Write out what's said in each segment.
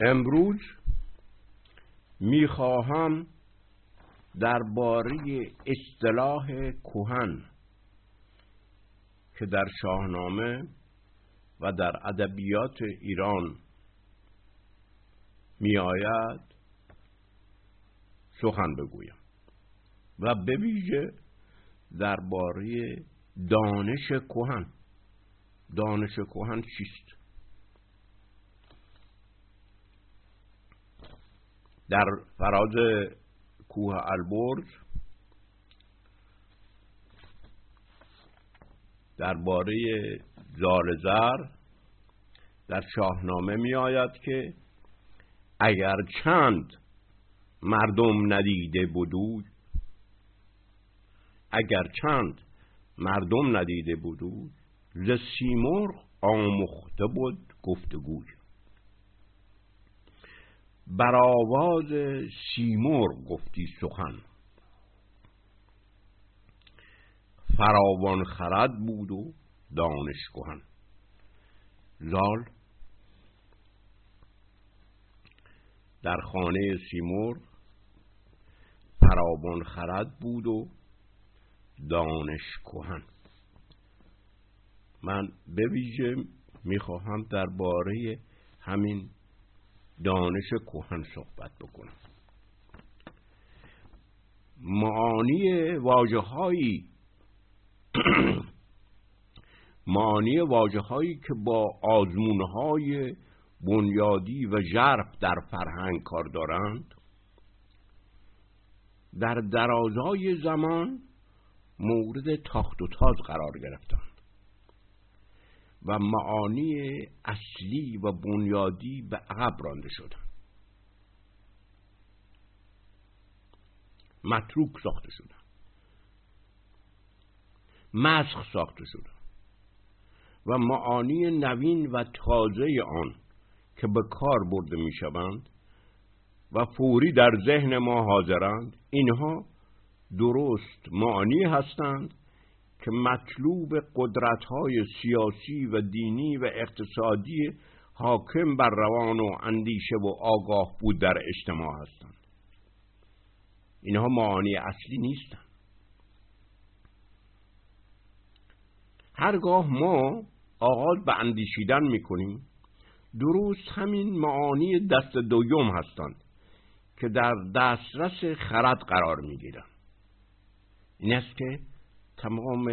امروز می‌خواهم درباره اصطلاح کوهن که در شاهنامه و در ادبیات ایران میآید سخن بگویم و به ویژه درباره دانش کهن. دانش کهن چیست؟ در فراز کوه البرز درباره زار زر در شاهنامه می آید که اگر چند مردم ندیده بودوی اگر چند مردم ندیده بودوی ز سیمرغ آموخته بود گفتگوی. بر آواز سیمرغ گفتی سخن. فراوان خرد بود و دانش کهن زال در خانه سیمرغ فراوان خرد بود و دانش کهن من به ویژه می‌خواهم درباره همین دانش کهن صحبت بکنم. معانی واجه هایی معانی واجه هایی که با آزمون های بنیادی و ژرف در فرهنگ کار دارند در درازای زمان مورد تاخت و تاز قرار گرفتند. و معانی اصلی و بنیادی به عقب رانده شدند متروک ساخته شدند مسخ ساخته شدند و معانی نوین و تازه آن که به کار برده می شوند و فوری در ذهن ما حاضرند اینها درست معانی هستند که مطلوب قدرت های سیاسی و دینی و اقتصادی حاکم بر روان و اندیشه و آگاه بود در اجتماع هستند. اینها معانی اصلی نیستند. هرگاه ما آغاز به اندیشیدن می‌کنیم درست همین معانی دست دویم هستند که در دسترس خرد قرار می‌گیرند. این است که تمام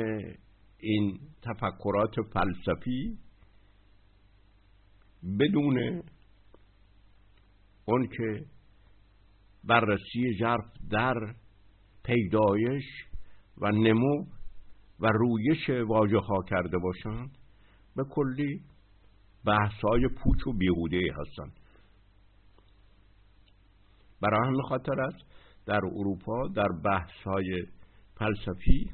این تفکرات فلسفی بدون اون که بررسی ژرف در پیدایش و نمو و رویش واژه ها کرده باشند به کلی بحث های پوچ و بیهوده هستند. برای همین خاطر است در اروپا در بحث های فلسفی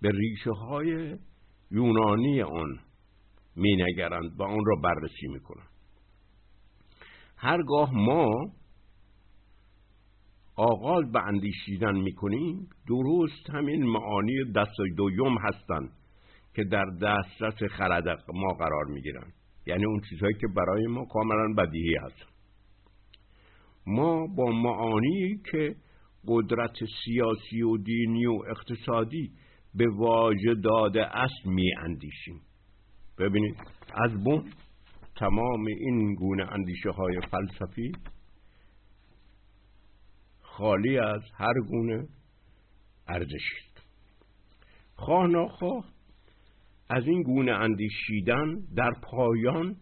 به ریشه های یونانی آن می نگرند و آن را بررسی می کنند هرگاه ما آغاز به اندیشیدن می کنیم درست همین معانی دست دویم هستند که در دسترس خرد ما قرار می گیرند یعنی اون چیزهایی که برای ما کاملا بدیهی هست. ما با معانی که قدرت سیاسی و دینی و اقتصادی به واژه داده است می اندیشیم. ببینید از بون تمام این گونه اندیشه های فلسفی خالی از هر گونه ارزشی است. خواه ناخواه از این گونه اندیشیدن در پایان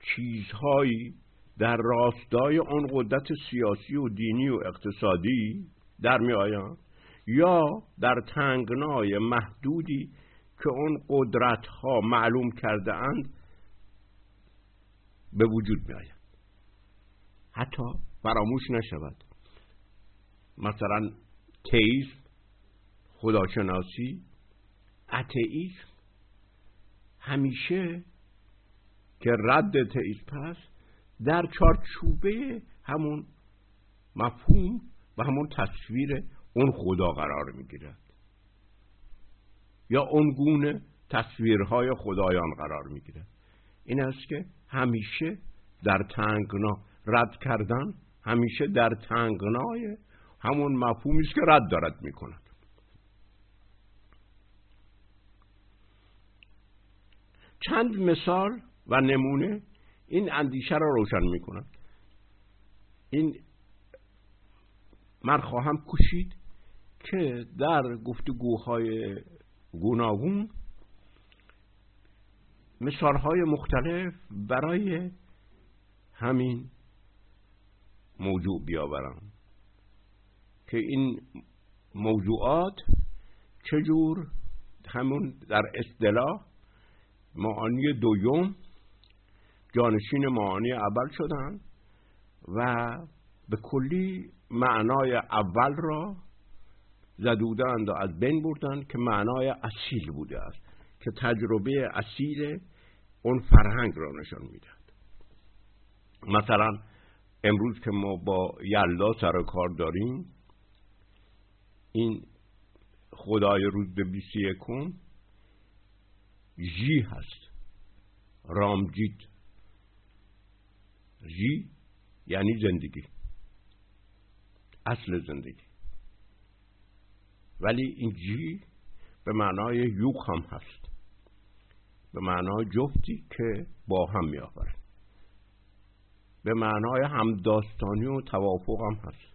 چیزهایی در راستای آن قدرت سیاسی و دینی و اقتصادی در می آیند. یا در تنگنای محدودی که اون قدرت ها معلوم کرده اند به وجود می آید حتی فراموش نشود. مثلا تئیسم خداشناسی اتئیسم همیشه که رد تئیسم هست در چارچوبه همون مفهوم و همون تصویر اون خدا قرار می‌گیرد. یا اون گونه تصویرهای خدایان قرار می‌گیرد. این است که همیشه در تنگنا رد کردن همیشه در تنگنای همون مفهومی است که رد دارد می‌کند. چند مثال و نمونه این اندیشه را روشن می‌کند. این من خواهم کشید که در گفتگوهای گوناگون مثالهای مختلف برای همین موضوع بیاورم که این موضوعات چجور همون در اصطلاح معانی دویم جانشین معانی اول شدن و به کلی معنای اول را زدودند و از بین بردند که معنای اصیل بوده است که تجربه اصیل اون فرهنگ را نشان می‌دهد. مثلا امروز که ما با یلدا سر کار داریم این خدای روز بیسی یکم جی هست. رامجیت جی یعنی زندگی. اصل زندگی. ولی این جی به معنای یوک هم هست. به معنای جفتی که با هم می به معنای همداستانی و توافق هم هست.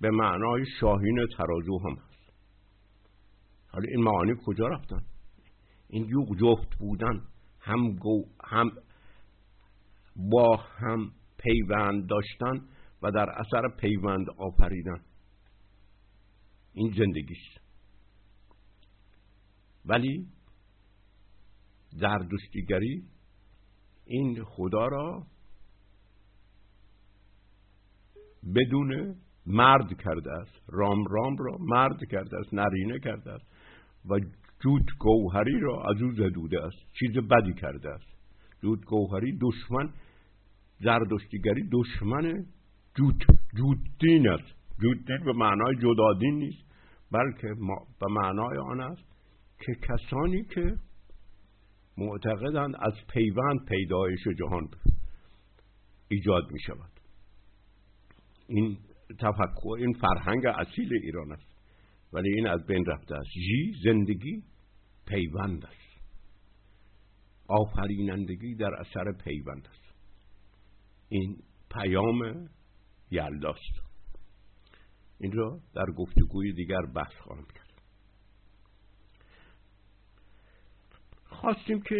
به معنای شاهین ترازو هم هست. حالا این معانی کجا رفتن؟ این یوق جفت بودن هم, گو هم با هم پیوند داشتن و در اثر پیوند آفریدن. این زندگیست. ولی در دوستیگری این خدا را بدون مرد کرده است. رام رام را مرد کرده است نرینه کرده است و جود گوهری را از او زدوده است چیز بدی کرده است. جود گوهری دشمن زردشتیگری دشمن جود جوددین است. جوددین به معنای جدادین نیست. بلکه به معنای آن است که کسانی که معتقدند از پیوند پیدایش جهان ایجاد می شود این تفکر این فرهنگ اصیل ایران است ولی این از بین رفته است. جی زندگی پیوند است. آفرینندگی در اثر پیوند است. این پیام یلداست. این را در گفتگوی دیگر بحث خواهم کرد. خواستیم که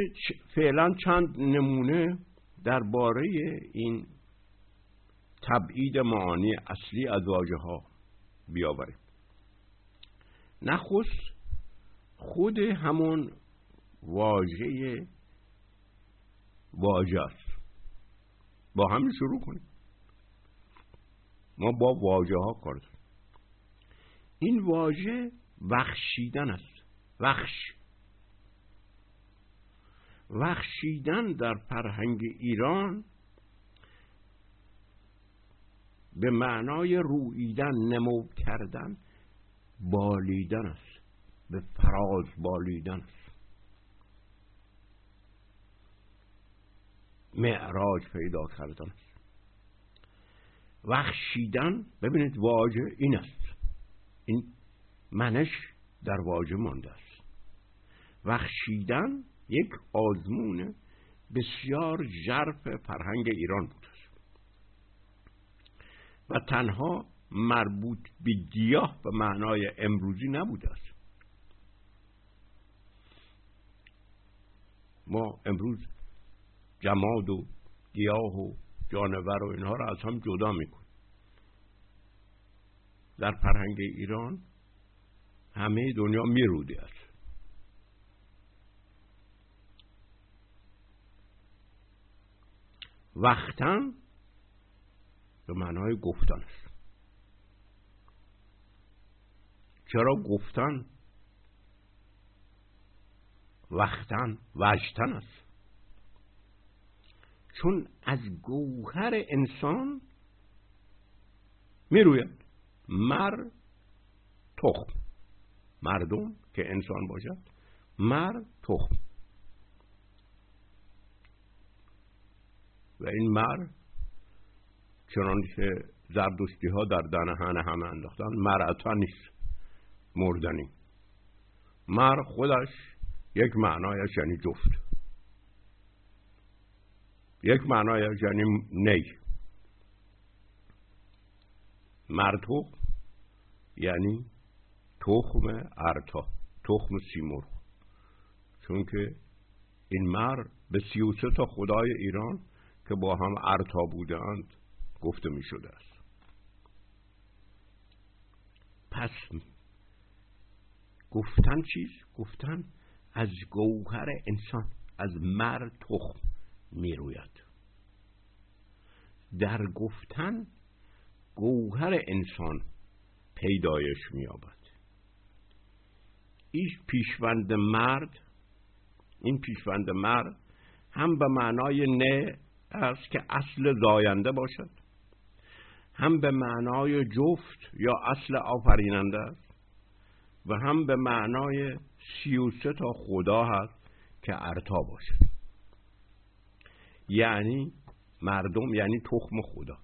فعلا چند نمونه درباره این تبعید معانی اصلی از واژه ها بیاوریم. نخست خود همون واژه واژه است. با همین شروع کنیم. ما با واژه ها کار داریم. این واژه وخشیدن است. وخش. وخشیدن در فرهنگ ایران به معنای رویدن نمو کردن بالیدن است. به فراز بالیدن است. معراج پیدا کردن است. وخشیدن ببینید واژه این است. این منش در واژه مانده است. وخشیدن یک آزمون بسیار ژرف فرهنگ ایران بود. و تنها مربوط به گیاه به معنای امروزی نبوده است. ما امروز جماد و گیاه و جانور و اینها را از هم جدا می‌کنیم. در فرهنگ ایران همه دنیا میروده است وقتا به معنای گفتن است. چرا گفتن؟ وقتن وجتن است. چون از گوهر انسان می‌روید. مر تخم. مردم که انسان باشد مر تخم. و این مر چنان که زردشتی ها در دنهن همه انداختن مرعتا نیست. مردنی. مر خودش یک معنایش یعنی جفت. یک معنایش یعنی نی. مرتوق یعنی تخم ارتا تخم سیمرغ. چون که این مر به سی و تا خدای ایران که با هم ارتا بودند گفته می شده است. پس گفتن چیز؟ گفتن از گوهر انسان از مر تخم می روید. در گفتن گوهر انسان پیدایش مییابد. این پیشوند مرد این پیشوند مرد هم به معنای نه است که اصل زاینده باشد هم به معنای جفت یا اصل آفریننده است و هم به معنای سی تا خدا هست که ارتا باشد. یعنی مردم یعنی تخم خدا.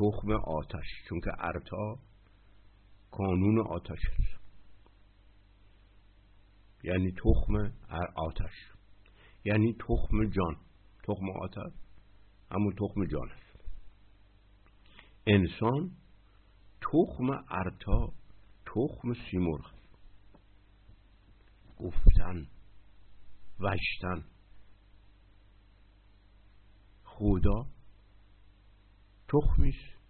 تخم آتش چون که ارتا کانون آتش است. یعنی تخم آتش. یعنی تخم جان. تخم آتش همون تخم جان است. انسان تخم ارتا تخم سیمرغ گفتن وشتن خدا تخمی است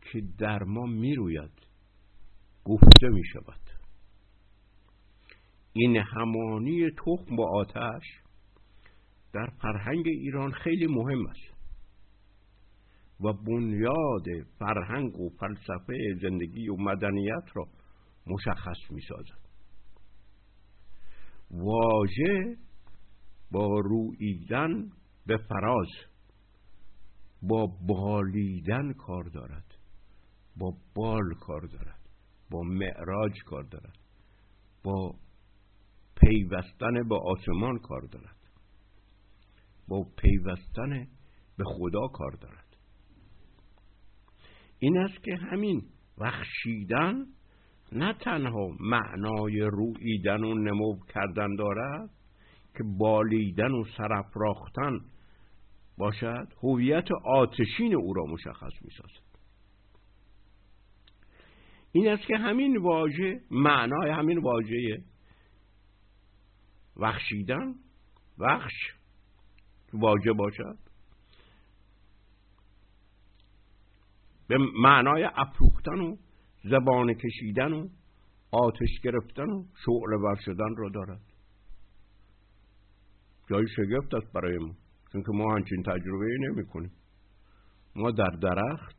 که در ما می‌روید. گفته می شود این همانی تخم با آتش در فرهنگ ایران خیلی مهم است و بنیاد فرهنگ و فلسفه زندگی و مدنیت را مشخص می سازد واژه با رویدن به فراز با بالیدن کار دارد. با بال کار دارد. با معراج کار دارد. با پیوستن به آسمان کار دارد. با پیوستن به خدا کار دارد. این است که همین بخشیدن نه تنها معنای رویدن و نمو کردن دارد که بالیدن و سرفراختن باشد هویت آتشین او را مشخص می سازد این است که همین واژه معنای همین واژه وخشیدن وخش واژه باشد. به معنای افروختن و زبان کشیدن و آتش گرفتن و شعله ور شدن را دارد. جای شگفت است برای ما. چون که ما همچین تجربه نمی کنیم ما در درخت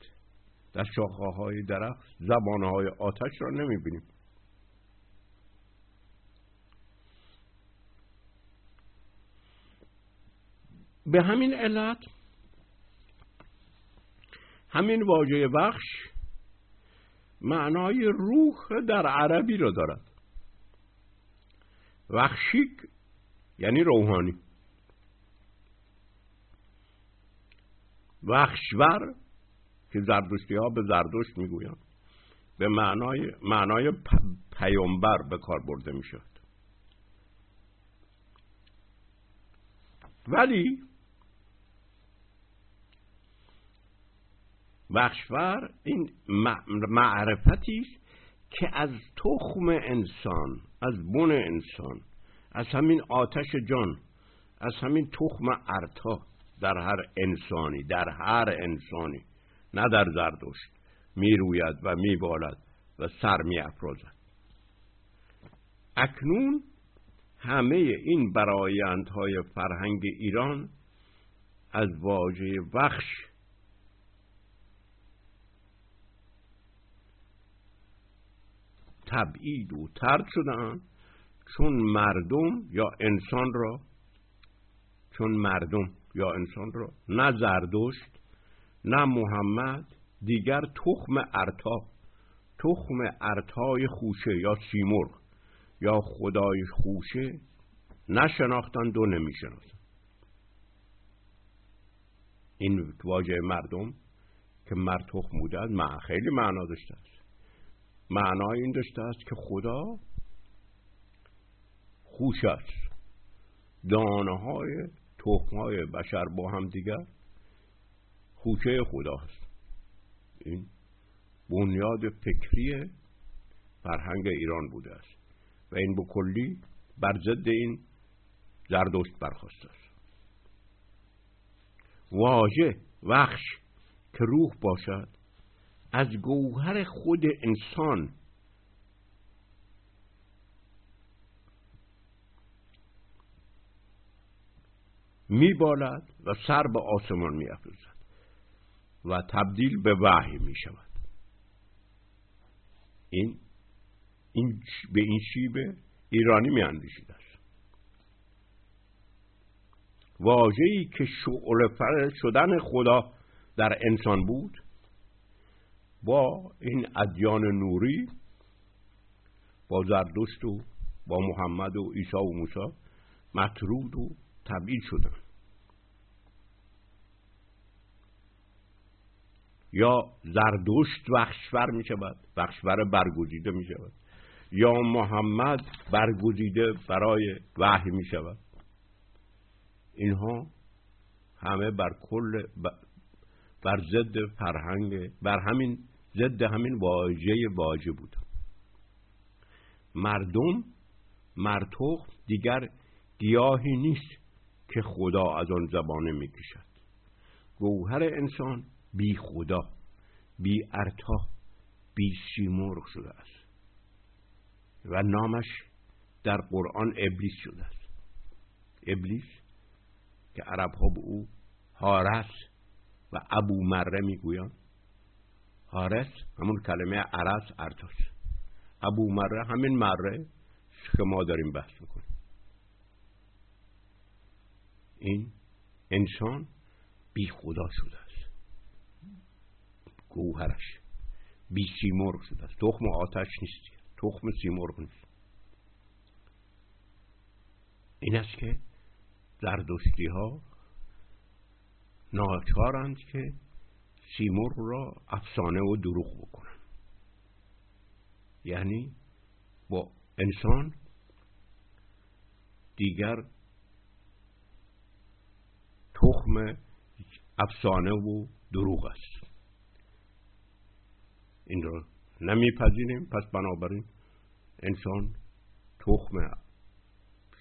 در شاخه های درخت زبانه های آتش را نمی بینیم به همین علت همین واژه بخش معنای روح در عربی را دارد. وخشیک یعنی روحانی. وخشور که زردشتی ها به زردشت می‌گویند. به معنای, معنای پیامبر به کار برده می شود ولی بخشور این معرفتی است که از تخم انسان از بن انسان از همین آتش جان از همین تخم ارتا در هر انسانی در هر انسانی نه در زردشت می‌روید و میبالد و سر میافرازد. اکنون همه این برایندهای فرهنگ ایران از واژه وخش تبعید و ترد شدن چون مردم یا انسان را چون مردم یا انسان را نه زردشت نه محمد دیگر تخم ارتا تخم ارتای خوشه یا سیمرغ یا خدای خوشه نشناختند و نمی‌شناسند این واژه مردم که مرتخ بوده است خیلی معنا داشته است. معنای این داشته است که خدا خوش است. دانه های تخم های بشر با هم دیگر خوشه خدا است این بنیاد فکری فرهنگ ایران بوده است و این به کلی بر ضد این زردشت برخواسته است. واژه وخش که روح باشد از گوهر خود انسان میبالد و سر به آسمان میافرزد و تبدیل به وحی می شود این, این به این شیبه ایرانی می اندیشید است واجهی که شعله شدن خدا در انسان بود با این ادیان نوری با زردشت و با محمد و عیسی و موسی مطرود و تبعید شدن یا زردشت بخشور می شود بخشور برگزیده می شود یا محمد برگزیده برای وحی می شود اینها همه بر کل بر ضد فرهنگ بر همین ضد همین واژه واژه بود. مردم مرتوخ دیگر گیاهی نیست. که خدا از آن زبانه می‌کشد. گوهر انسان بی خدا بی ارتا بی سیمرغ شده است. و نامش در قرآن ابلیس شده است. ابلیس که عرب ها به او هارس و ابو مره می‌گویند هارس همون کلمه عرس ارتاس ابو مره همین مره که ما داریم بحث می‌کنیم. این انسان بی خدا شده است. گوهرش بی سیمرغ شده است. تخم آتش نیست. تخم سیمرغ نیست. این است که زردشتی ها ناچارند که سیمرغ را افسانه و دروغ بکنن یعنی با انسان دیگر تخم افسانه و دروغ است. این را نمیپذیریم. پس بنابراین انسان تخم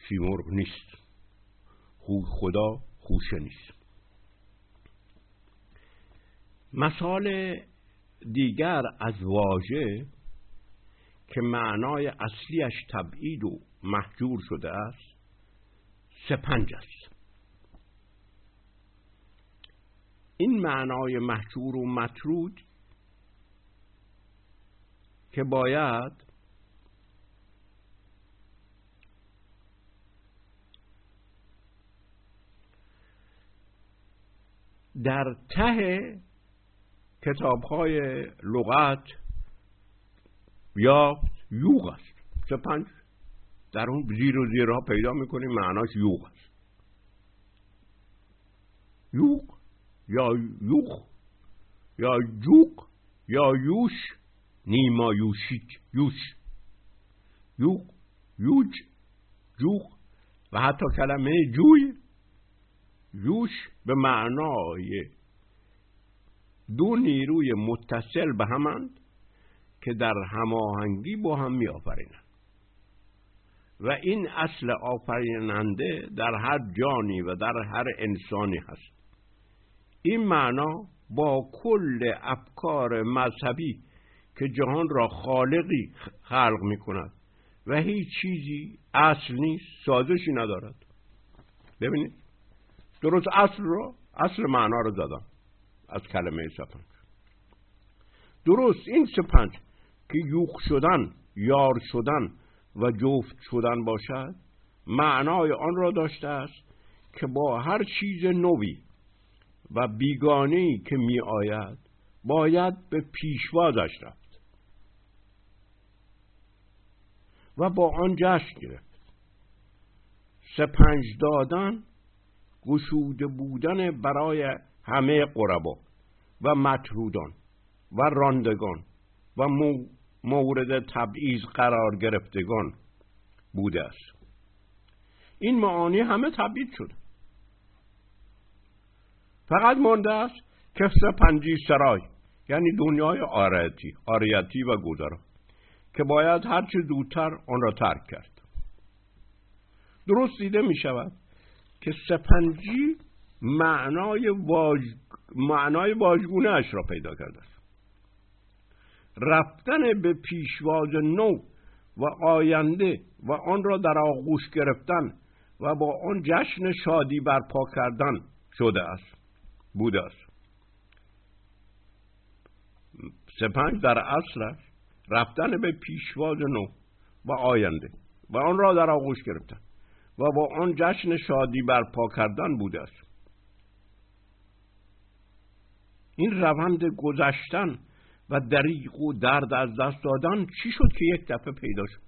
سیمرغ نیست. خدا خوشه نیست. مثال دیگر از واژه که معنای اصلیش تبعید و محجور شده است سپنج است. این معنای محجور و مطرود که باید در ته کتاب های لغت یا یوغ است. سه پنج؟ در اون زیر و زیرها پیدا می‌کنیم معناش یوغ است. یوغ. یا یوغ یا جوق یا یوش نیما یوشیک یوش. یوغ یوج جوق و حتی کلمه جوی. یوش به معنای دو نیروی متصل به همند که در هماهنگی با هم می آفرینند و این اصل آفریننده در هر جانی و در هر انسانی هست. این معنا با کل افکار مذهبی که جهان را خالقی خلق می کند و هیچ چیزی اصل نیست سازشی ندارد. ببینید درست اصل رو اصل معنا رو زدم از کلمه سپنج. درست این سپنج که یوخ شدن یار شدن و جفت شدن باشد معنای آن را داشته است که با هر چیز نوی و بیگانهی که می آید باید به پیشوازش رفت. و با آن جشن گرفت. سپنج دادن گشوده بودن برای همه قربا و مطرودان و راندگان و مورد تبعیض قرار گرفتگان بوده است. این معانی همه تبعید شده. فقط مانده است کفس پنجی سرای یعنی دنیای آریتی آریتی و گذرا که باید هرچه زودتر آن را ترک کرد. درست دیده می شود که سپنجی معنای, واج... معنای واژگونه اش را پیدا کرده است. رفتن به پیشواز نو و آینده و آن را در آغوش گرفتن و با آن جشن شادی برپا کردن شده است. بوده است سپنج در اصلش رفتن به پیشواز نو و آینده و آن را در آغوش گرفتن و با آن جشن شادی برپا کردن بوده است این روند گذشتن و دریق و درد از دست دادن چی شد که یک دفعه پیدا شد؟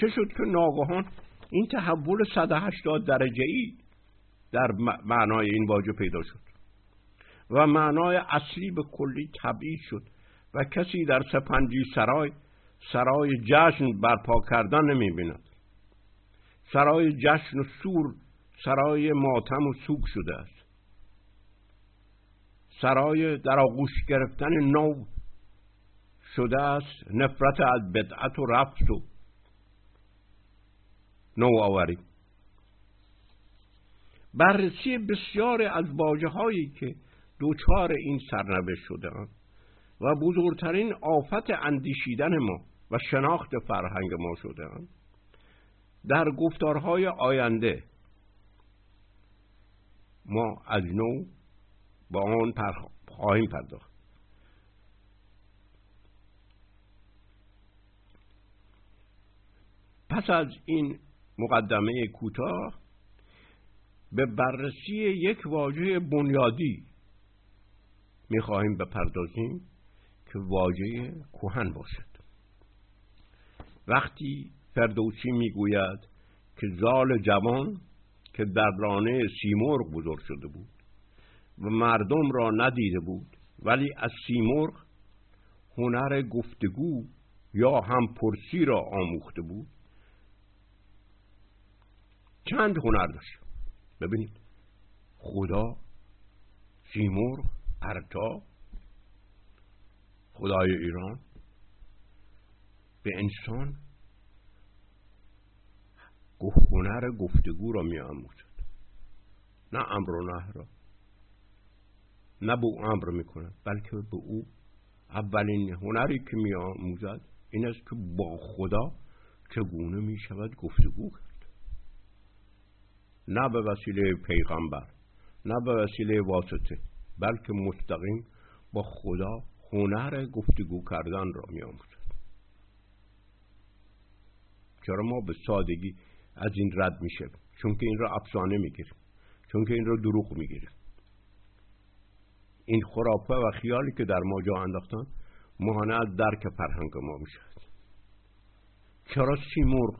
چه شد که ناگهان این تحول 180 درجه ای در معنای این واژه پیدا شد؟ و معنای اصلی به کلی تبعید شد و کسی در سپنجی سرای سرای جشن برپا کردن نمی بیند سرای جشن و سور سرای ماتم و سوگ شده است. سرای در آغوش گرفتن نو شده است نفرت از بدعت و رفت و نوآوری بررسی بسیار از واجه هایی که دوچار این سرنوشت شده و بزرگترین آفت اندیشیدن ما و شناخت فرهنگ ما شده در گفتارهای آینده ما از نو با آن خواهیم پرداخت. پس از این مقدمه کوتاه به بررسی یک واژه بنیادی می‌خواهیم بپردازیم که واژه کوهن باشد. وقتی فردوسی می‌گوید که زال جوان که در رانه سیمرغ بزرگ شده بود و مردم را ندیده بود ولی از سیمرغ هنر گفتگو یا هم پرسی را آموخته بود چند هنر داشت. ببینید خدا سیمرغ ارتا خدای ایران به انسان هنر گفتگو را می آموزد نه امر و نه را نه به او امر می کند بلکه به او اولین هنری که می آموزد این است که با خدا چگونه می شود گفتگو کرد. نه به وسیله پیغمبر نه به وسیله واسطه. بلکه مستقیم با خدا هنر گفتگو کردن را می آموزد چرا ما به سادگی از این رد میشه؟ چون که این را افسانه می‌گیریم. چون که این را دروغ می‌گیریم. این خرافه و خیالی که در ما جا انداختن مهانه از درک فرهنگ ما می‌شد چرا سیمور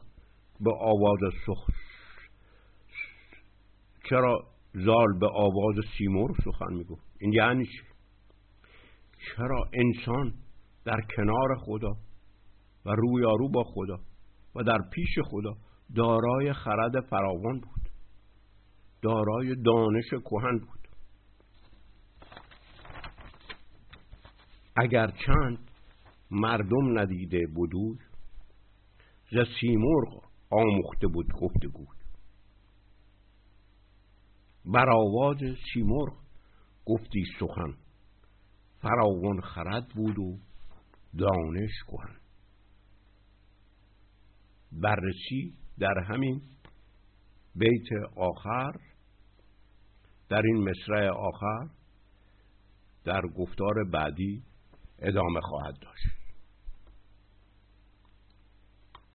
به آواز سخ چرا زال به آواز سیمور سخن میگو این یعنی چی؟ چرا انسان در کنار خدا و رویارو با خدا و در پیش خدا دارای خرد فراوان بود؟ دارای دانش کهن بود؟ اگر چند مردم ندیده بودوی ز سیمرغ آموخته بود گفتگوی. بر آواز سیمرغ گفتی سخن. فراوان خرد بود و دانش کهن. بررسی در همین بیت آخر در این مصرع آخر در گفتار بعدی ادامه خواهد داشت.